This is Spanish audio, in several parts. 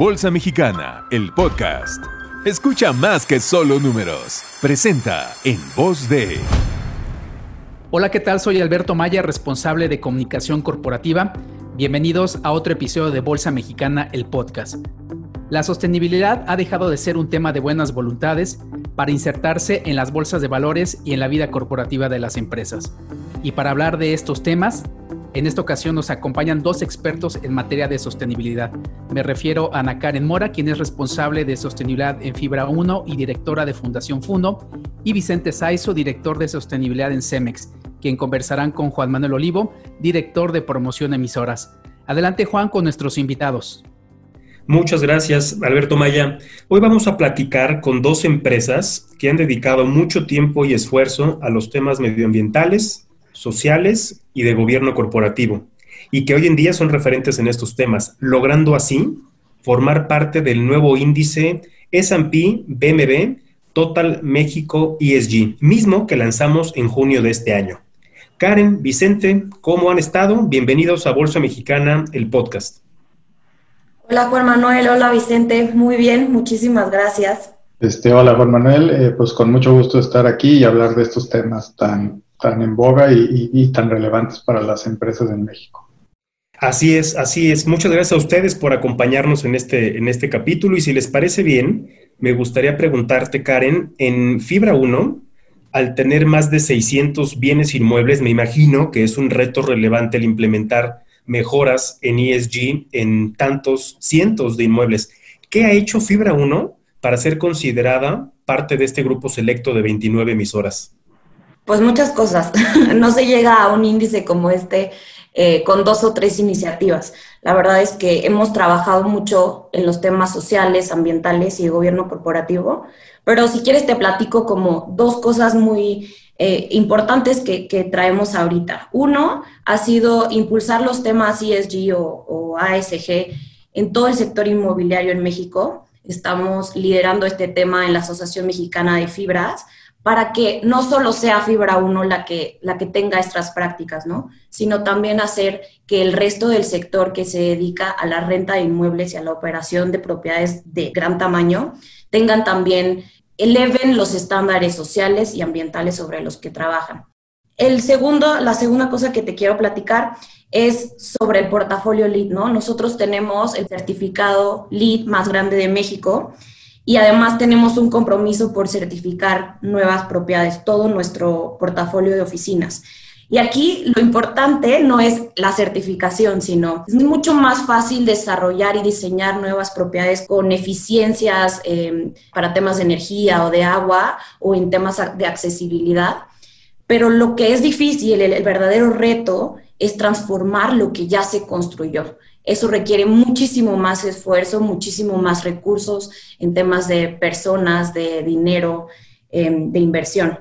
Bolsa Mexicana, el podcast. Escucha más que solo números. Presenta en voz de... Hola, ¿qué tal? Soy Alberto Maya, responsable de comunicación corporativa. Bienvenidos a otro episodio de Bolsa Mexicana, el podcast. La sostenibilidad ha dejado de ser un tema de buenas voluntades para insertarse en las bolsas de valores y en la vida corporativa de las empresas. Y para hablar de estos temas, en esta ocasión nos acompañan dos expertos en materia de sostenibilidad. Me refiero a Ana Karen Mora, quien es responsable de sostenibilidad en Fibra 1 y directora de Fundación Funo, y Vicente Saizo, director de sostenibilidad en Cemex, quien conversarán con Juan Manuel Olivo, director de promoción emisoras. Adelante Juan con nuestros invitados. Muchas gracias, Alberto Maya. Hoy vamos a platicar con dos empresas que han dedicado mucho tiempo y esfuerzo a los temas medioambientales, sociales y de gobierno corporativo, y que hoy en día son referentes en estos temas, logrando así formar parte del nuevo índice S&P BMB Total México ESG, mismo que lanzamos en junio de este año. Karen, Vicente, ¿cómo han estado? Bienvenidos a Bolsa Mexicana, el podcast. Hola Juan Manuel, hola Vicente, muy bien, muchísimas gracias. Este, hola Juan Manuel, eh, pues con mucho gusto estar aquí y hablar de estos temas tan, tan en boga y, tan relevantes para las empresas en México. Así es, así es. Muchas gracias a ustedes por acompañarnos en este, en este capítulo y si les parece bien, me gustaría preguntarte, Karen, en Fibra 1, al tener más de 600 bienes inmuebles, me imagino que es un reto relevante el implementar mejoras en ESG en tantos cientos de inmuebles. ¿Qué ha hecho Fibra 1 para ser considerada parte de este grupo selecto de 29 emisoras? Pues muchas cosas. no se llega a un índice como este eh, con dos o tres iniciativas. La verdad es que hemos trabajado mucho en los temas sociales, ambientales y gobierno corporativo, pero si quieres te platico como dos cosas muy eh, importantes que, traemos ahorita. Uno ha sido impulsar los temas ESG o, o ASG en todo el sector inmobiliario en México. Estamos liderando este tema en la Asociación Mexicana de Fibras para que no solo sea Fibra 1 la que, la que tenga estas prácticas, ¿no? Sino también hacer que el resto del sector que se dedica a la renta de inmuebles y a la operación de propiedades de gran tamaño tengan también, eleven los estándares sociales y ambientales sobre los que trabajan. El segundo, la segunda cosa que te quiero platicar es sobre el portafolio LEED, ¿no? Nosotros tenemos el certificado LEED más grande de México y además tenemos un compromiso por certificar nuevas propiedades, todo nuestro portafolio de oficinas. Y aquí lo importante no es la certificación, sino es mucho más fácil desarrollar y diseñar nuevas propiedades con eficiencias em, para temas de energía o de agua o en temas de accesibilidad. Pero lo que es difícil, el verdadero reto, es transformar lo que ya se construyó. Eso requiere muchísimo más esfuerzo, muchísimo más recursos en temas de personas, de dinero, em, de inversión.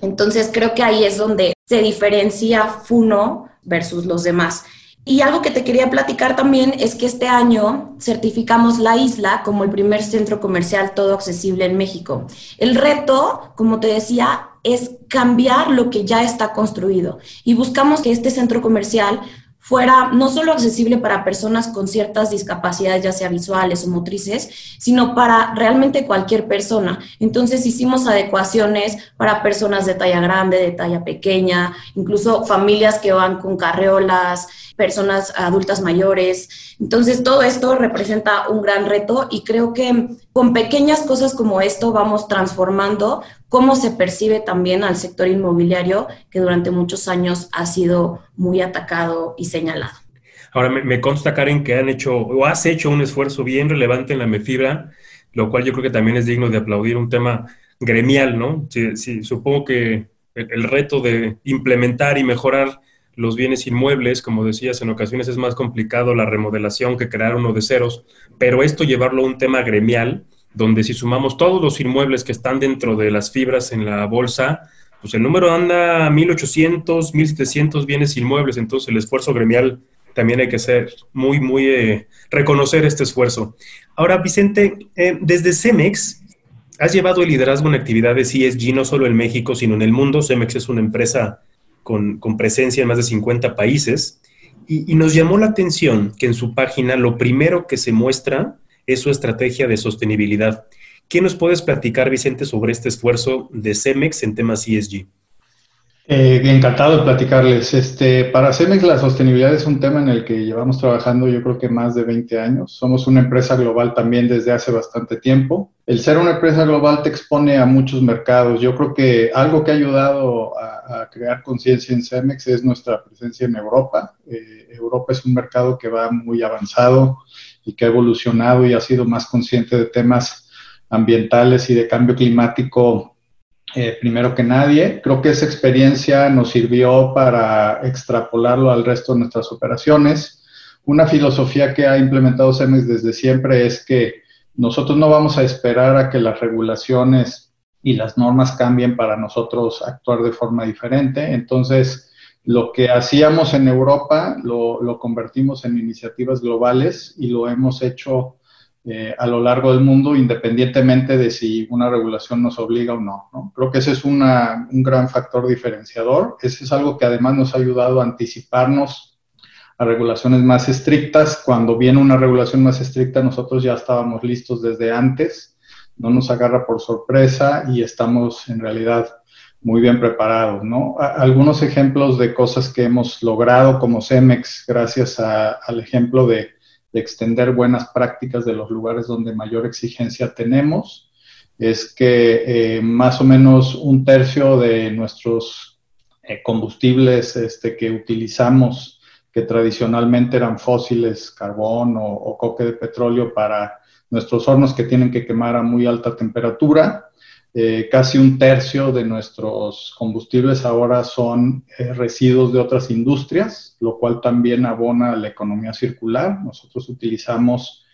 Entonces creo que ahí es donde se diferencia Funo versus los demás. Y algo que te quería platicar también es que este año certificamos la isla como el primer centro comercial todo accesible en México. El reto, como te decía, es cambiar lo que ya está construido y buscamos que este centro comercial fuera no solo accesible para personas con ciertas discapacidades, ya sea visuales o motrices, sino para realmente cualquier persona. Entonces hicimos adecuaciones para personas de talla grande, de talla pequeña, incluso familias que van con carreolas, personas adultas mayores. Entonces, todo esto representa un gran reto y creo que con pequeñas cosas como esto vamos transformando cómo se percibe también al sector inmobiliario que durante muchos años ha sido muy atacado y señalado. Ahora, me, consta, Karen, que han hecho o has hecho un esfuerzo bien relevante en la MEFIBRA, lo cual yo creo que también es digno de aplaudir, un tema gremial, ¿no? Supongo que el reto de implementar y mejorar los bienes inmuebles, como decías, en ocasiones es más complicado la remodelación que crear uno de ceros, pero esto llevarlo a un tema gremial, donde si sumamos todos los inmuebles que están dentro de las fibras en la bolsa, pues el número anda a 1.800, 1.700 bienes inmuebles, entonces el esfuerzo gremial también hay que ser muy, muy, eh, reconocer este esfuerzo. Ahora, Vicente, eh, desde Cemex, has llevado el liderazgo en actividades ESG no solo en México, sino en el mundo. Cemex es una empresa con, presencia en más de 50 países, y, nos llamó la atención que en su página lo primero que se muestra es su estrategia de sostenibilidad. ¿Qué nos puedes platicar, Vicente, sobre este esfuerzo de CEMEX en temas ESG? Eh, encantado de platicarles. Este, para CEMEX la sostenibilidad es un tema en el que llevamos trabajando yo creo que más de 20 años. Somos una empresa global también desde hace bastante tiempo. El ser una empresa global te expone a muchos mercados. Yo creo que algo que ha ayudado a, crear conciencia en CEMEX es nuestra presencia en Europa. Eh, Europa es un mercado que va muy avanzado y que ha evolucionado y ha sido más consciente de temas ambientales y de cambio climático eh, primero que nadie. Creo que esa experiencia nos sirvió para extrapolarlo al resto de nuestras operaciones. Una filosofía que ha implementado CEMEX desde siempre es que nosotros no vamos a esperar a que las regulaciones y las normas cambien para nosotros actuar de forma diferente. Entonces, lo que hacíamos en Europa lo, lo convertimos en iniciativas globales y lo hemos hecho eh, a lo largo del mundo, independientemente de si una regulación nos obliga o no. Creo que ese es un gran factor diferenciador. Ese es algo que además nos ha ayudado a anticiparnos a regulaciones más estrictas. Cuando viene una regulación más estricta, nosotros ya estábamos listos desde antes. No nos agarra por sorpresa y estamos en realidad muy bien preparados, ¿no? algunos ejemplos de cosas que hemos logrado como CEMEX gracias al ejemplo de de extender buenas prácticas de los lugares donde mayor exigencia tenemos, es que eh, más o menos un tercio de nuestros eh, combustibles este, que utilizamos, que tradicionalmente eran fósiles, carbón o coque de petróleo para nuestros hornos que tienen que quemar a muy alta temperatura, eh, casi un tercio de nuestros combustibles ahora son eh, residuos de otras industrias, lo cual también abona la economía circular. Nosotros utilizamos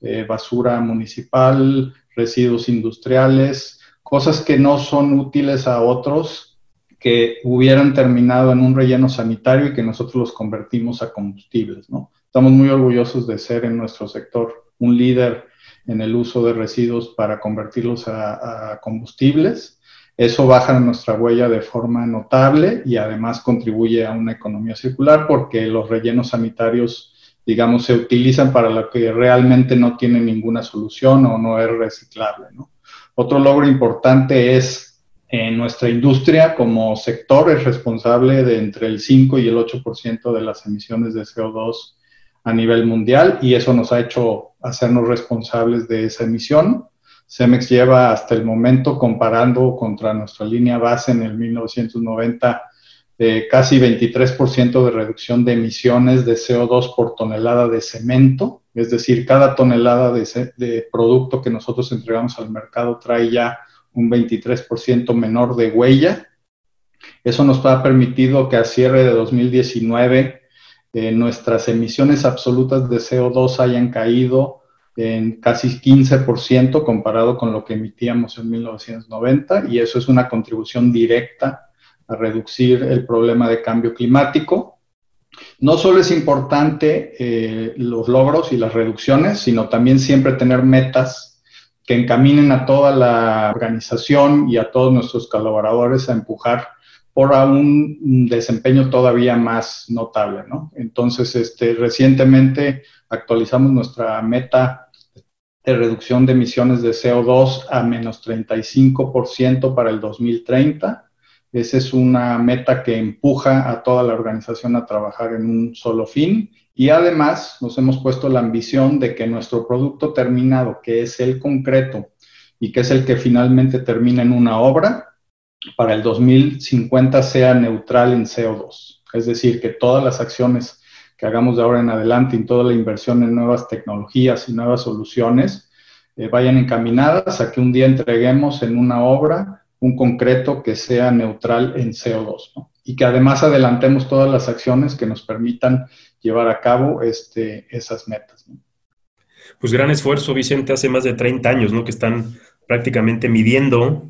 eh, basura municipal, residuos industriales, cosas que no son útiles a otros que hubieran terminado en un relleno sanitario y que nosotros los convertimos a combustibles. ¿no? Estamos muy orgullosos de ser en nuestro sector un líder en el uso de residuos para convertirlos a, combustibles. Eso baja nuestra huella de forma notable y además contribuye a una economía circular porque los rellenos sanitarios, digamos, se utilizan para lo que realmente no tiene ninguna solución o no es reciclable. Otro logro importante es en nuestra industria como sector es responsable de entre el 5 y el 8% de las emisiones de CO2 a nivel mundial y eso nos ha hecho hacernos responsables de esa emisión. Cemex lleva hasta el momento, comparando contra nuestra línea base en el 1990, eh, casi 23% de reducción de emisiones de CO2 por tonelada de cemento, es decir, cada tonelada de, de producto que nosotros entregamos al mercado trae ya un 23% menor de huella. Eso nos ha permitido que a cierre de 2019 nuestras emisiones absolutas de CO2 hayan caído en casi 15% comparado con lo que emitíamos en 1990 y eso es una contribución directa a reducir el problema de cambio climático. No solo es importante eh, los logros y las reducciones, sino también siempre tener metas que encaminen a toda la organización y a todos nuestros colaboradores a empujar por un desempeño todavía más notable, ¿no? Entonces, este, recientemente actualizamos nuestra meta de reducción de emisiones de CO2 a menos 35% para el 2030. Esa es una meta que empuja a toda la organización a trabajar en un solo fin. Y además nos hemos puesto la ambición de que nuestro producto terminado, que es el concreto y que es el que finalmente termina en una obra, para el 2050 sea neutral en CO2. Es decir, que todas las acciones que hagamos de ahora en adelante y toda la inversión en nuevas tecnologías y nuevas soluciones eh, vayan encaminadas a que un día entreguemos en una obra un concreto que sea neutral en CO2 y que además adelantemos todas las acciones que nos permitan llevar a cabo este, esas metas. Pues gran esfuerzo, Vicente, hace más de 30 años, ¿no? Que están prácticamente midiendo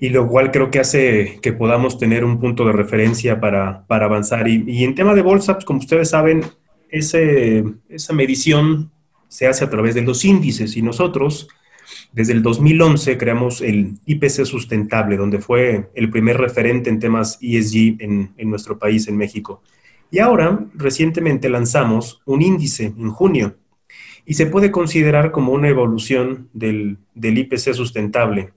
y lo cual creo que hace que podamos tener un punto de referencia para, avanzar. Y, en tema de bolsa, pues, como ustedes saben, ese, esa medición se hace a través de los índices y nosotros desde el 2011 creamos el IPC sustentable, donde fue el primer referente en temas ESG en, en nuestro país, en México. Y ahora, recientemente lanzamos un índice en junio y se puede considerar como una evolución del, IPC sustentable.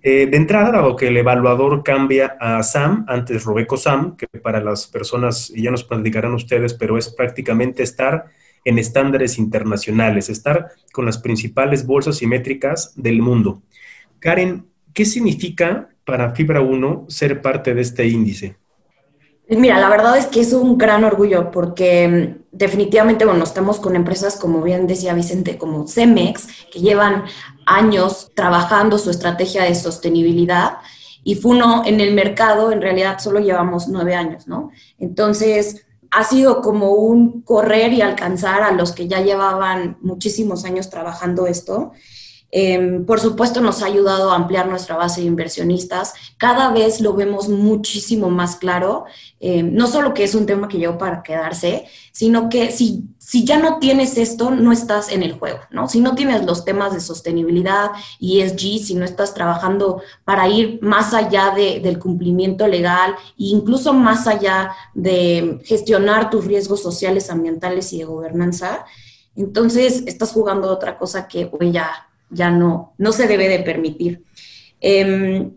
Eh, de entrada, dado que el evaluador cambia a SAM, antes Robeco SAM, que para las personas, y ya nos platicarán ustedes, pero es prácticamente estar en estándares internacionales, estar con las principales bolsas simétricas del mundo. Karen, ¿qué significa para Fibra 1 ser parte de este índice? Mira, la verdad es que es un gran orgullo porque mm, definitivamente, bueno, estamos con empresas, como bien decía Vicente, como Cemex, que llevan años trabajando su estrategia de sostenibilidad y Funo en el mercado, en realidad solo llevamos nueve años, ¿no? Entonces, ha sido como un correr y alcanzar a los que ya llevaban muchísimos años trabajando esto. Em, por supuesto, nos ha ayudado a ampliar nuestra base de inversionistas. Cada vez lo vemos muchísimo más claro. Em, no solo que es un tema que llegó para quedarse, sino que si, si ya no tienes esto, no estás en el juego, ¿no? Si no tienes los temas de sostenibilidad y ESG, si no estás trabajando para ir más allá del cumplimiento legal e incluso más allá de gestionar tus riesgos sociales, ambientales y de gobernanza, entonces estás jugando otra cosa que hoy ya ya no, no se debe de permitir. Em,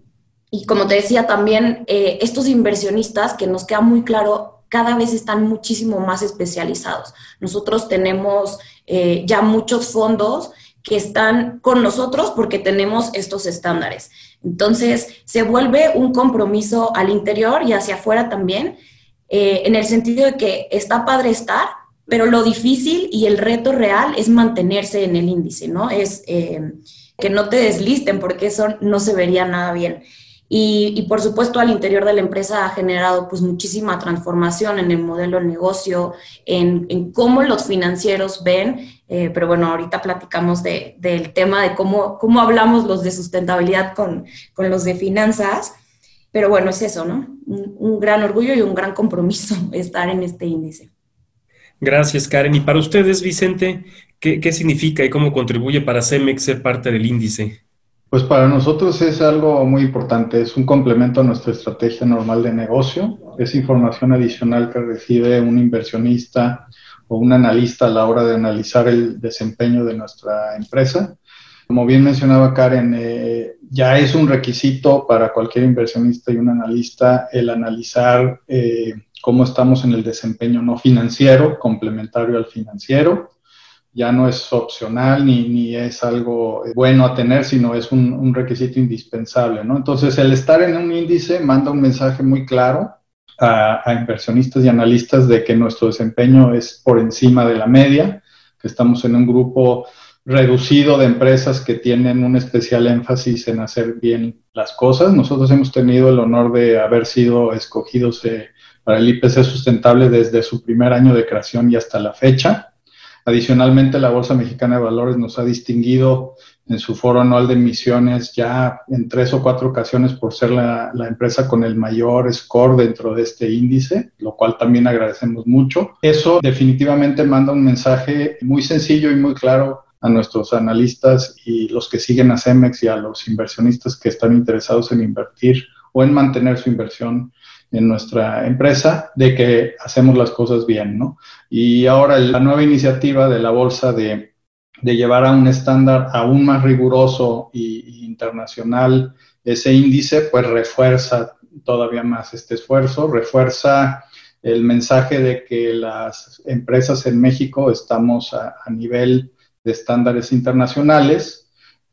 y como te decía también, eh, estos inversionistas, que nos queda muy claro, cada vez están muchísimo más especializados. Nosotros tenemos eh, ya muchos fondos que están con nosotros porque tenemos estos estándares. Entonces, se vuelve un compromiso al interior y hacia afuera también, eh, en el sentido de que está padre estar, pero lo difícil y el reto real es mantenerse en el índice, ¿no? Es eh, que no te deslisten porque eso no se vería nada bien. Y, por supuesto al interior de la empresa ha generado pues muchísima transformación en el modelo de negocio, en, cómo los financieros ven, eh, pero bueno, ahorita platicamos del tema de cómo, cómo hablamos los de sustentabilidad con, con los de finanzas, pero bueno, es eso, ¿no? un gran orgullo y un gran compromiso estar en este índice. Gracias, Karen. Y para ustedes, Vicente, ¿qué, significa y cómo contribuye para CEMEX ser parte del índice? Pues para nosotros es algo muy importante, es un complemento a nuestra estrategia normal de negocio, es información adicional que recibe un inversionista o un analista a la hora de analizar el desempeño de nuestra empresa. Como bien mencionaba Karen, eh, ya es un requisito para cualquier inversionista y un analista el analizar eh, cómo estamos en el desempeño no financiero, complementario al financiero. Ya no es opcional ni, ni es algo bueno a tener, sino es un, requisito indispensable. ¿no? Entonces, el estar en un índice manda un mensaje muy claro a, a inversionistas y analistas de que nuestro desempeño es por encima de la media, que estamos en un grupo reducido de empresas que tienen un especial énfasis en hacer bien las cosas. Nosotros hemos tenido el honor de haber sido escogidos eh, para el IPC sustentable desde su primer año de creación y hasta la fecha. Adicionalmente, la Bolsa Mexicana de Valores nos ha distinguido en su foro anual de emisiones ya en tres o cuatro ocasiones por ser la, empresa con el mayor score dentro de este índice, lo cual también agradecemos mucho. Eso definitivamente manda un mensaje muy sencillo y muy claro a nuestros analistas y los que siguen a Cemex y a los inversionistas que están interesados en invertir o en mantener su inversión en nuestra empresa de que hacemos las cosas bien, ¿no? Y ahora la nueva iniciativa de la bolsa de, llevar a un estándar aún más riguroso e internacional ese índice, pues refuerza todavía más este esfuerzo, refuerza el mensaje de que las empresas en México estamos a nivel de estándares internacionales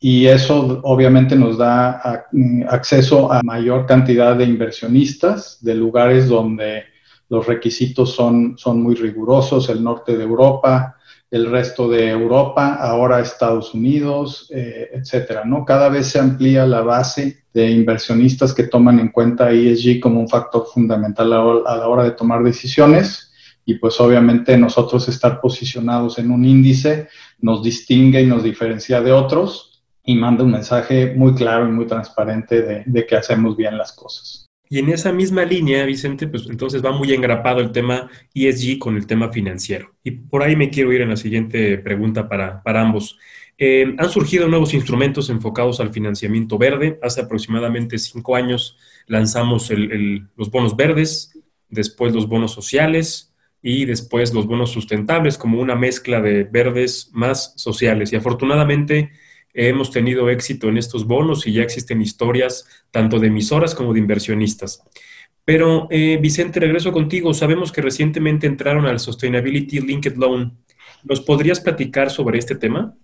y eso obviamente nos da acceso a mayor cantidad de inversionistas de lugares donde los requisitos son, son muy rigurosos, el norte de Europa, el resto de Europa, ahora Estados Unidos, eh, etcétera, ¿no? Cada vez se amplía la base de inversionistas que toman en cuenta ESG como un factor fundamental a la hora de tomar decisiones y pues obviamente nosotros estar posicionados en un índice nos distingue y nos diferencia de otros y manda un mensaje muy claro y muy transparente de, que hacemos bien las cosas. Y en esa misma línea, Vicente, pues entonces va muy engrapado el tema ESG con el tema financiero. Y por ahí me quiero ir en la siguiente pregunta para, para ambos. Eh, han surgido nuevos instrumentos enfocados al financiamiento verde. Hace aproximadamente cinco años lanzamos los bonos verdes, después los bonos sociales, y después los bonos sustentables como una mezcla de verdes más sociales. Y afortunadamente hemos tenido éxito en estos bonos y ya existen historias tanto de emisoras como de inversionistas. Pero, eh, Vicente, regreso contigo. Sabemos que recientemente entraron al Sustainability Linked Loan. ¿Nos podrías platicar sobre este tema?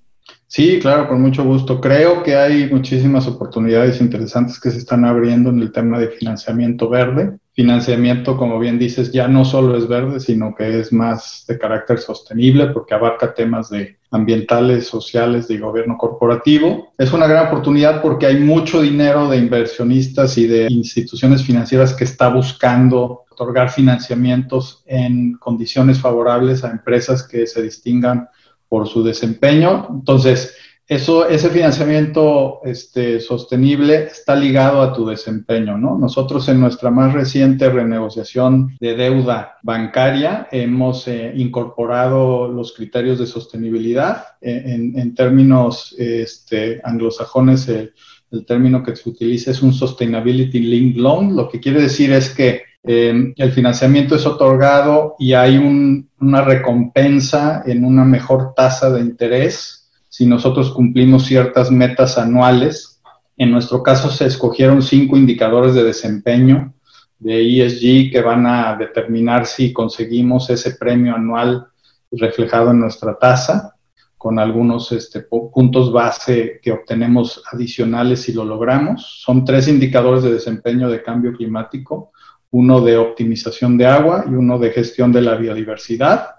Sí, claro, con mucho gusto. Creo que hay muchísimas oportunidades interesantes que se están abriendo en el tema de financiamiento verde. Financiamiento, como bien dices, ya no solo es verde, sino que es más de carácter sostenible porque abarca temas de ambientales, sociales, de gobierno corporativo. Es una gran oportunidad porque hay mucho dinero de inversionistas y de instituciones financieras que está buscando otorgar financiamientos en condiciones favorables a empresas que se distingan por su desempeño. Entonces, eso, ese financiamiento este, sostenible está ligado a tu desempeño, ¿no? Nosotros en nuestra más reciente renegociación de deuda bancaria hemos eh, incorporado los criterios de sostenibilidad. En, términos este, anglosajones, el término que se utiliza es un Sustainability Linked Loan. Lo que quiere decir es que eh, el financiamiento es otorgado y hay una recompensa en una mejor tasa de interés si nosotros cumplimos ciertas metas anuales. En nuestro caso se escogieron cinco indicadores de desempeño de ESG que van a determinar si conseguimos ese premio anual reflejado en nuestra tasa con algunos este, puntos base que obtenemos adicionales si lo logramos. Son tres indicadores de desempeño de cambio climático, uno de optimización de agua y uno de gestión de la biodiversidad.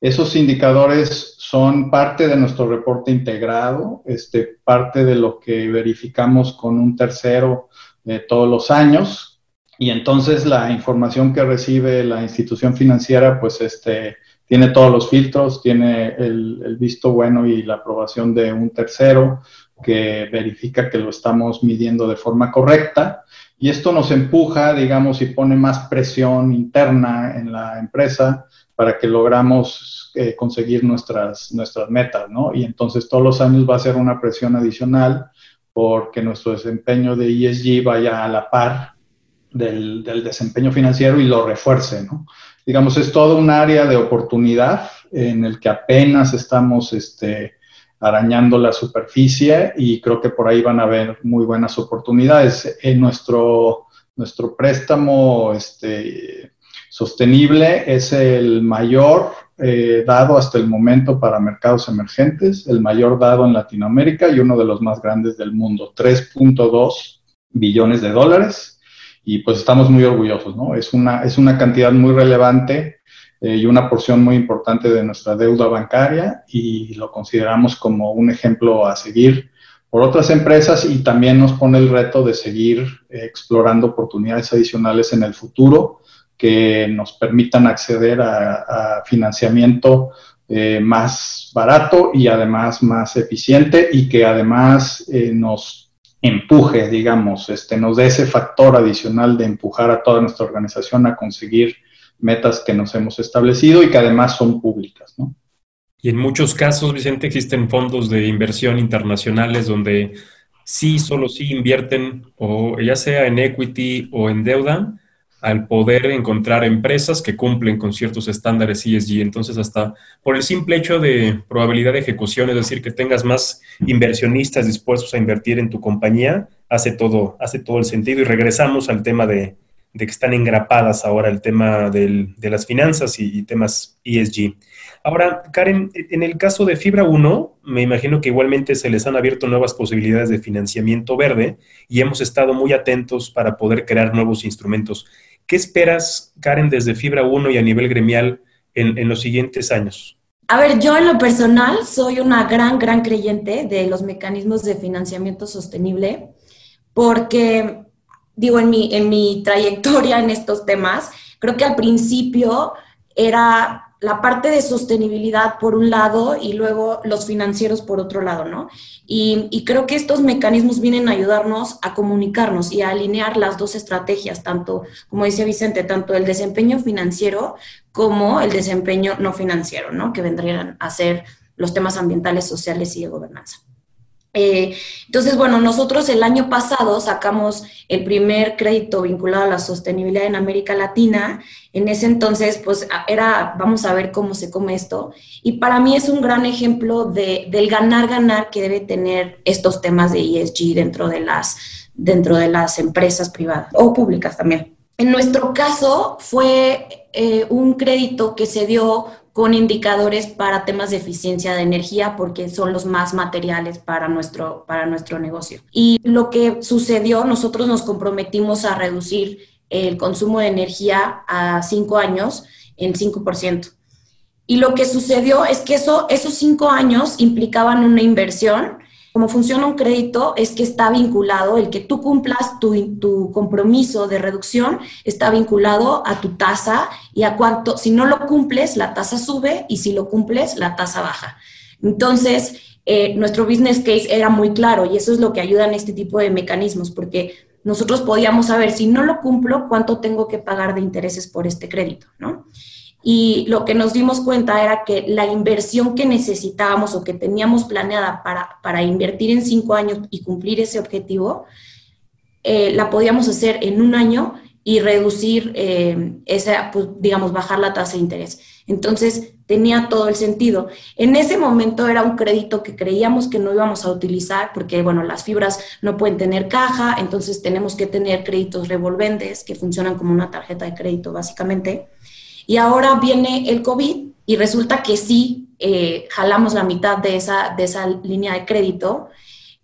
Esos indicadores son parte de nuestro reporte integrado, este, parte de lo que verificamos con un tercero todos los años. Y entonces la información que recibe la institución financiera, pues este, tiene todos los filtros, tiene el, visto bueno y la aprobación de un tercero que verifica que lo estamos midiendo de forma correcta. Y esto nos empuja, digamos, y pone más presión interna en la empresa para que logramos eh, conseguir nuestras, nuestras metas, ¿no? Y entonces todos los años va a ser una presión adicional porque nuestro desempeño de ESG vaya a la par del, del desempeño financiero y lo refuerce, ¿no? digamos, es todo un área de oportunidad en el que apenas estamos este, arañando la superficie y creo que por ahí van a haber muy buenas oportunidades. En nuestro, nuestro préstamo este, sostenible es el mayor eh, dado hasta el momento para mercados emergentes, el mayor dado en Latinoamérica y uno de los más grandes del mundo, 3.2 billones de dólares y pues estamos muy orgullosos, ¿no? Es una, es una cantidad muy relevante eh, y una porción muy importante de nuestra deuda bancaria y lo consideramos como un ejemplo a seguir por otras empresas y también nos pone el reto de seguir eh, explorando oportunidades adicionales en el futuro que nos permitan acceder a, financiamiento eh, más barato y además más eficiente y que además nos empuje, digamos, este, nos dé ese factor adicional de empujar a toda nuestra organización a conseguir metas que nos hemos establecido y que además son públicas, ¿no? Y en muchos casos, Vicente, existen fondos de inversión internacionales donde sí, solo sí invierten, o ya sea en equity o en deuda, al poder encontrar empresas que cumplen con ciertos estándares ESG. Entonces, hasta por el simple hecho de probabilidad de ejecución, es decir, que tengas más inversionistas dispuestos a invertir en tu compañía, hace todo, hace todo el sentido. Y regresamos al tema de, que están engrapadas ahora el tema de las finanzas y, y, temas ESG. Ahora, Karen, en el caso de Fibra 1, me imagino que igualmente se les han abierto nuevas posibilidades de financiamiento verde y hemos estado muy atentos para poder crear nuevos instrumentos. ¿Qué esperas, Karen, desde Fibra 1 y a nivel gremial en, los siguientes años? A ver, yo en lo personal soy una gran, gran creyente de los mecanismos de financiamiento sostenible, porque, digo, en mi, en mi trayectoria en estos temas, creo que al principio era la parte de sostenibilidad por un lado y luego los financieros por otro lado, ¿no? Y, creo que estos mecanismos vienen a ayudarnos a comunicarnos y a alinear las dos estrategias, tanto, como decía Vicente, tanto el desempeño financiero como el desempeño no financiero, ¿no? Que vendrían a ser los temas ambientales, sociales y de gobernanza. Eh, entonces, bueno, nosotros el año pasado sacamos el primer crédito vinculado a la sostenibilidad en América Latina. En ese entonces, pues era, vamos a ver cómo se come esto. Y para mí es un gran ejemplo de, del ganar-ganar que debe tener estos temas de ESG dentro de las, dentro de las empresas privadas o públicas también. En nuestro caso fue eh, un crédito que se dio con indicadores para temas de eficiencia de energía porque son los más materiales para nuestro, para nuestro negocio. Y lo que sucedió, nosotros nos comprometimos a reducir el consumo de energía a cinco años en 5%. Y lo que sucedió es que eso, esos cinco años implicaban una inversión como funciona un crédito es que está vinculado, el que tú cumplas tu, compromiso de reducción está vinculado a tu tasa y a cuánto, si no lo cumples, la tasa sube y si lo cumples, la tasa baja. Entonces, eh, nuestro business case era muy claro y eso es lo que ayuda en este tipo de mecanismos, porque nosotros podíamos saber si no lo cumplo, cuánto tengo que pagar de intereses por este crédito, ¿no? Y lo que nos dimos cuenta era que la inversión que necesitábamos o que teníamos planeada para, para invertir en cinco años y cumplir ese objetivo, eh, la podíamos hacer en un año y reducir eh, esa, pues, digamos, bajar la tasa de interés. Entonces, tenía todo el sentido. En ese momento era un crédito que creíamos que no íbamos a utilizar porque, bueno, las fibras no pueden tener caja, entonces tenemos que tener créditos revolventes que funcionan como una tarjeta de crédito, básicamente. Y ahora viene el COVID y resulta que sí, eh, jalamos la mitad de esa, de esa línea de crédito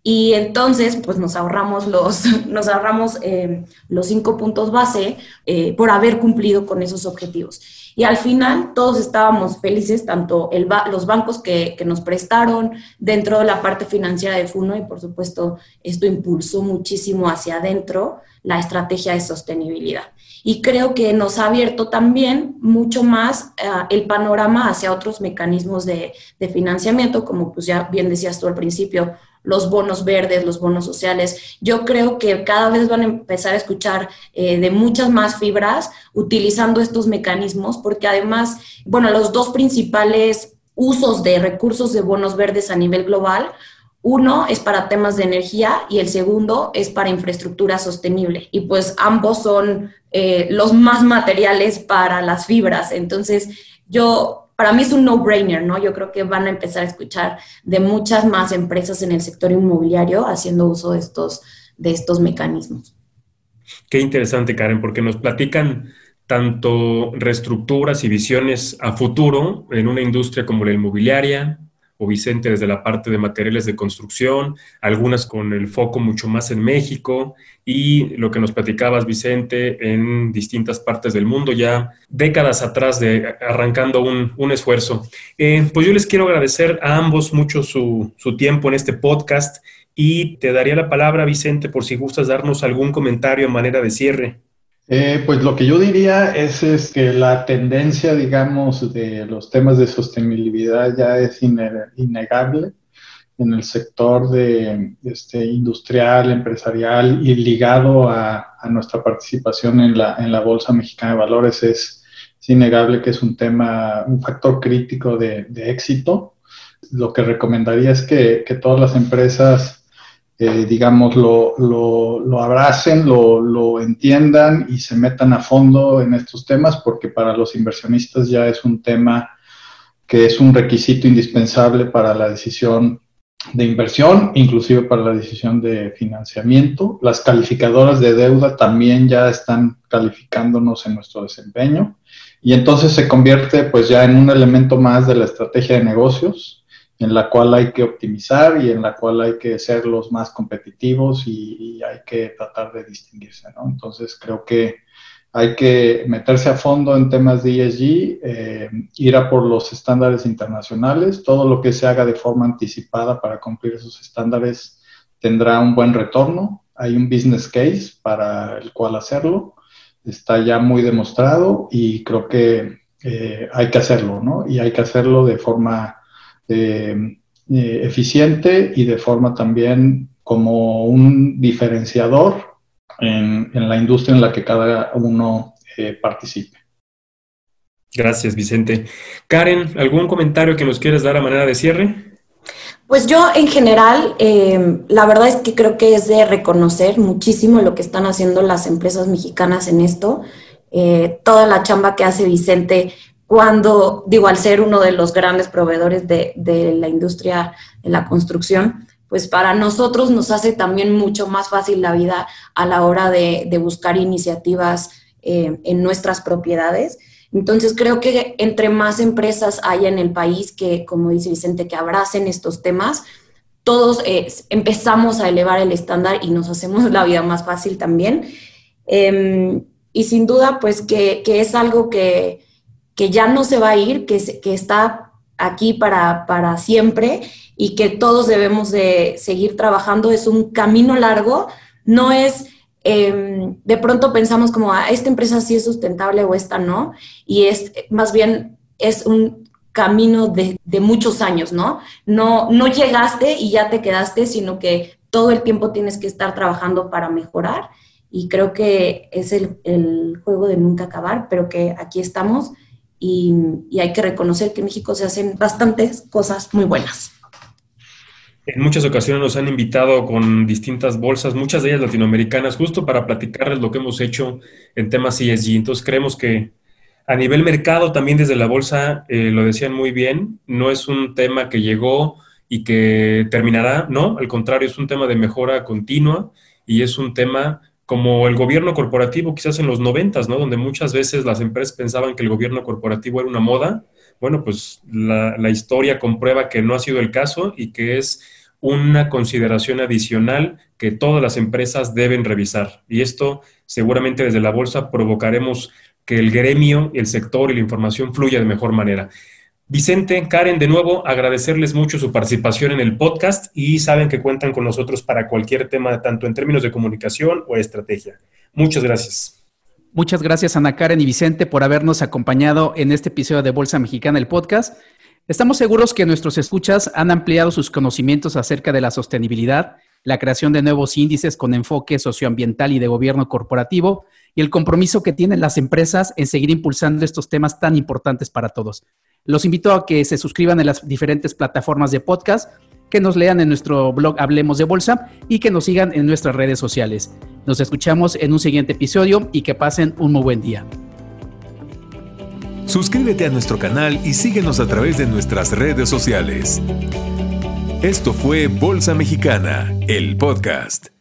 y entonces pues nos ahorramos los, nos ahorramos, eh, los cinco puntos base eh, por haber cumplido con esos objetivos. Y al final todos estábamos felices, tanto el los bancos que, que, nos prestaron dentro de la parte financiera de FUNO y por supuesto esto impulsó muchísimo hacia adentro la estrategia de sostenibilidad y creo que nos ha abierto también mucho más eh, el panorama hacia otros mecanismos de, financiamiento, como pues ya bien decías tú al principio, los bonos verdes, los bonos sociales. Yo creo que cada vez van a empezar a escuchar eh, de muchas más fibras utilizando estos mecanismos, porque además, bueno, los dos principales usos de recursos de bonos verdes a nivel global uno es para temas de energía y el segundo es para infraestructura sostenible. Y pues ambos son eh, los más materiales para las fibras. Entonces, yo, para mí es un no-brainer, ¿no? Yo creo que van a empezar a escuchar de muchas más empresas en el sector inmobiliario haciendo uso de estos, de estos mecanismos. Qué interesante, Karen, porque nos platican tanto reestructuras y visiones a futuro en una industria como la inmobiliaria, o Vicente desde la parte de materiales de construcción, algunas con el foco mucho más en México y lo que nos platicabas, Vicente, en distintas partes del mundo, ya décadas atrás de arrancando un, esfuerzo. Eh, pues yo les quiero agradecer a ambos mucho su, su tiempo en este podcast y te daría la palabra, Vicente, por si gustas darnos algún comentario en manera de cierre. Eh, pues lo que yo diría es, es, que la tendencia, digamos, de los temas de sostenibilidad ya es innegable en el sector de, este, industrial, empresarial y ligado a, nuestra participación en la, en la, Bolsa Mexicana de Valores es, innegable que es un tema, un factor crítico de, éxito. Lo que recomendaría es que, que todas las empresas eh, digamos, lo, lo, lo abracen, lo, lo, entiendan y se metan a fondo en estos temas, porque para los inversionistas ya es un tema que es un requisito indispensable para la decisión de inversión, inclusive para la decisión de financiamiento. Las calificadoras de deuda también ya están calificándonos en nuestro desempeño y entonces se convierte pues ya en un elemento más de la estrategia de negocios en la cual hay que optimizar y en la cual hay que ser los más competitivos y, hay que tratar de distinguirse, ¿no? Entonces creo que hay que meterse a fondo en temas de ESG, eh, ir a por los estándares internacionales, todo lo que se haga de forma anticipada para cumplir esos estándares tendrá un buen retorno, hay un business case para el cual hacerlo, está ya muy demostrado y creo que eh, hay que hacerlo, ¿no? Y hay que hacerlo de forma eh, eficiente y de forma también como un diferenciador en, la industria en la que cada uno eh, participe. Gracias, Vicente. Karen, ¿algún comentario que nos quieras dar a manera de cierre? Pues yo en general, eh, la verdad es que creo que es de reconocer muchísimo lo que están haciendo las empresas mexicanas en esto. Eh, toda la chamba que hace Vicente cuando, digo, al ser uno de los grandes proveedores de, la industria de la construcción, pues para nosotros nos hace también mucho más fácil la vida a la hora de, buscar iniciativas eh, en nuestras propiedades. Entonces creo que entre más empresas haya en el país que, como dice Vicente, que abracen estos temas, todos eh, empezamos a elevar el estándar y nos hacemos la vida más fácil también. Em, y sin duda, pues que, es algo que, ya no se va a ir, que, que está aquí para, para siempre y que todos debemos de seguir trabajando. Es un camino largo, no es Em, de pronto pensamos como, ah, esta empresa sí es sustentable o esta no, y es más bien es un camino de, muchos años, ¿no? ¿no? No llegaste y ya te quedaste, sino que todo el tiempo tienes que estar trabajando para mejorar y creo que es el, juego de nunca acabar, pero que aquí estamos y, hay que reconocer que en México se hacen bastantes cosas muy buenas. En muchas ocasiones nos han invitado con distintas bolsas, muchas de ellas latinoamericanas, justo para platicarles lo que hemos hecho en temas ESG. Entonces creemos que a nivel mercado, también desde la bolsa, eh, lo decían muy bien, no es un tema que llegó y que terminará, no, al contrario, es un tema de mejora continua y es un tema como el gobierno corporativo, quizás en los noventas, ¿no? Donde muchas veces las empresas pensaban que el gobierno corporativo era una moda. Bueno, pues la, la historia comprueba que no ha sido el caso y que es una consideración adicional que todas las empresas deben revisar. Y esto seguramente desde la bolsa provocaremos que el gremio, el sector y la información fluya de mejor manera. Vicente, Karen, de nuevo agradecerles mucho su participación en el podcast y saben que cuentan con nosotros para cualquier tema, tanto en términos de comunicación o estrategia. Muchas gracias. Muchas gracias Ana Karen y Vicente por habernos acompañado en este episodio de Bolsa Mexicana, el podcast. Estamos seguros que nuestros escuchas han ampliado sus conocimientos acerca de la sostenibilidad, la creación de nuevos índices con enfoque socioambiental y de gobierno corporativo y el compromiso que tienen las empresas en seguir impulsando estos temas tan importantes para todos. Los invito a que se suscriban en las diferentes plataformas de podcast, que nos lean en nuestro blog Hablemos de Bolsa y que nos sigan en nuestras redes sociales. Nos escuchamos en un siguiente episodio y que pasen un muy buen día. Suscríbete a nuestro canal y síguenos a través de nuestras redes sociales. Esto fue Bolsa Mexicana, el podcast.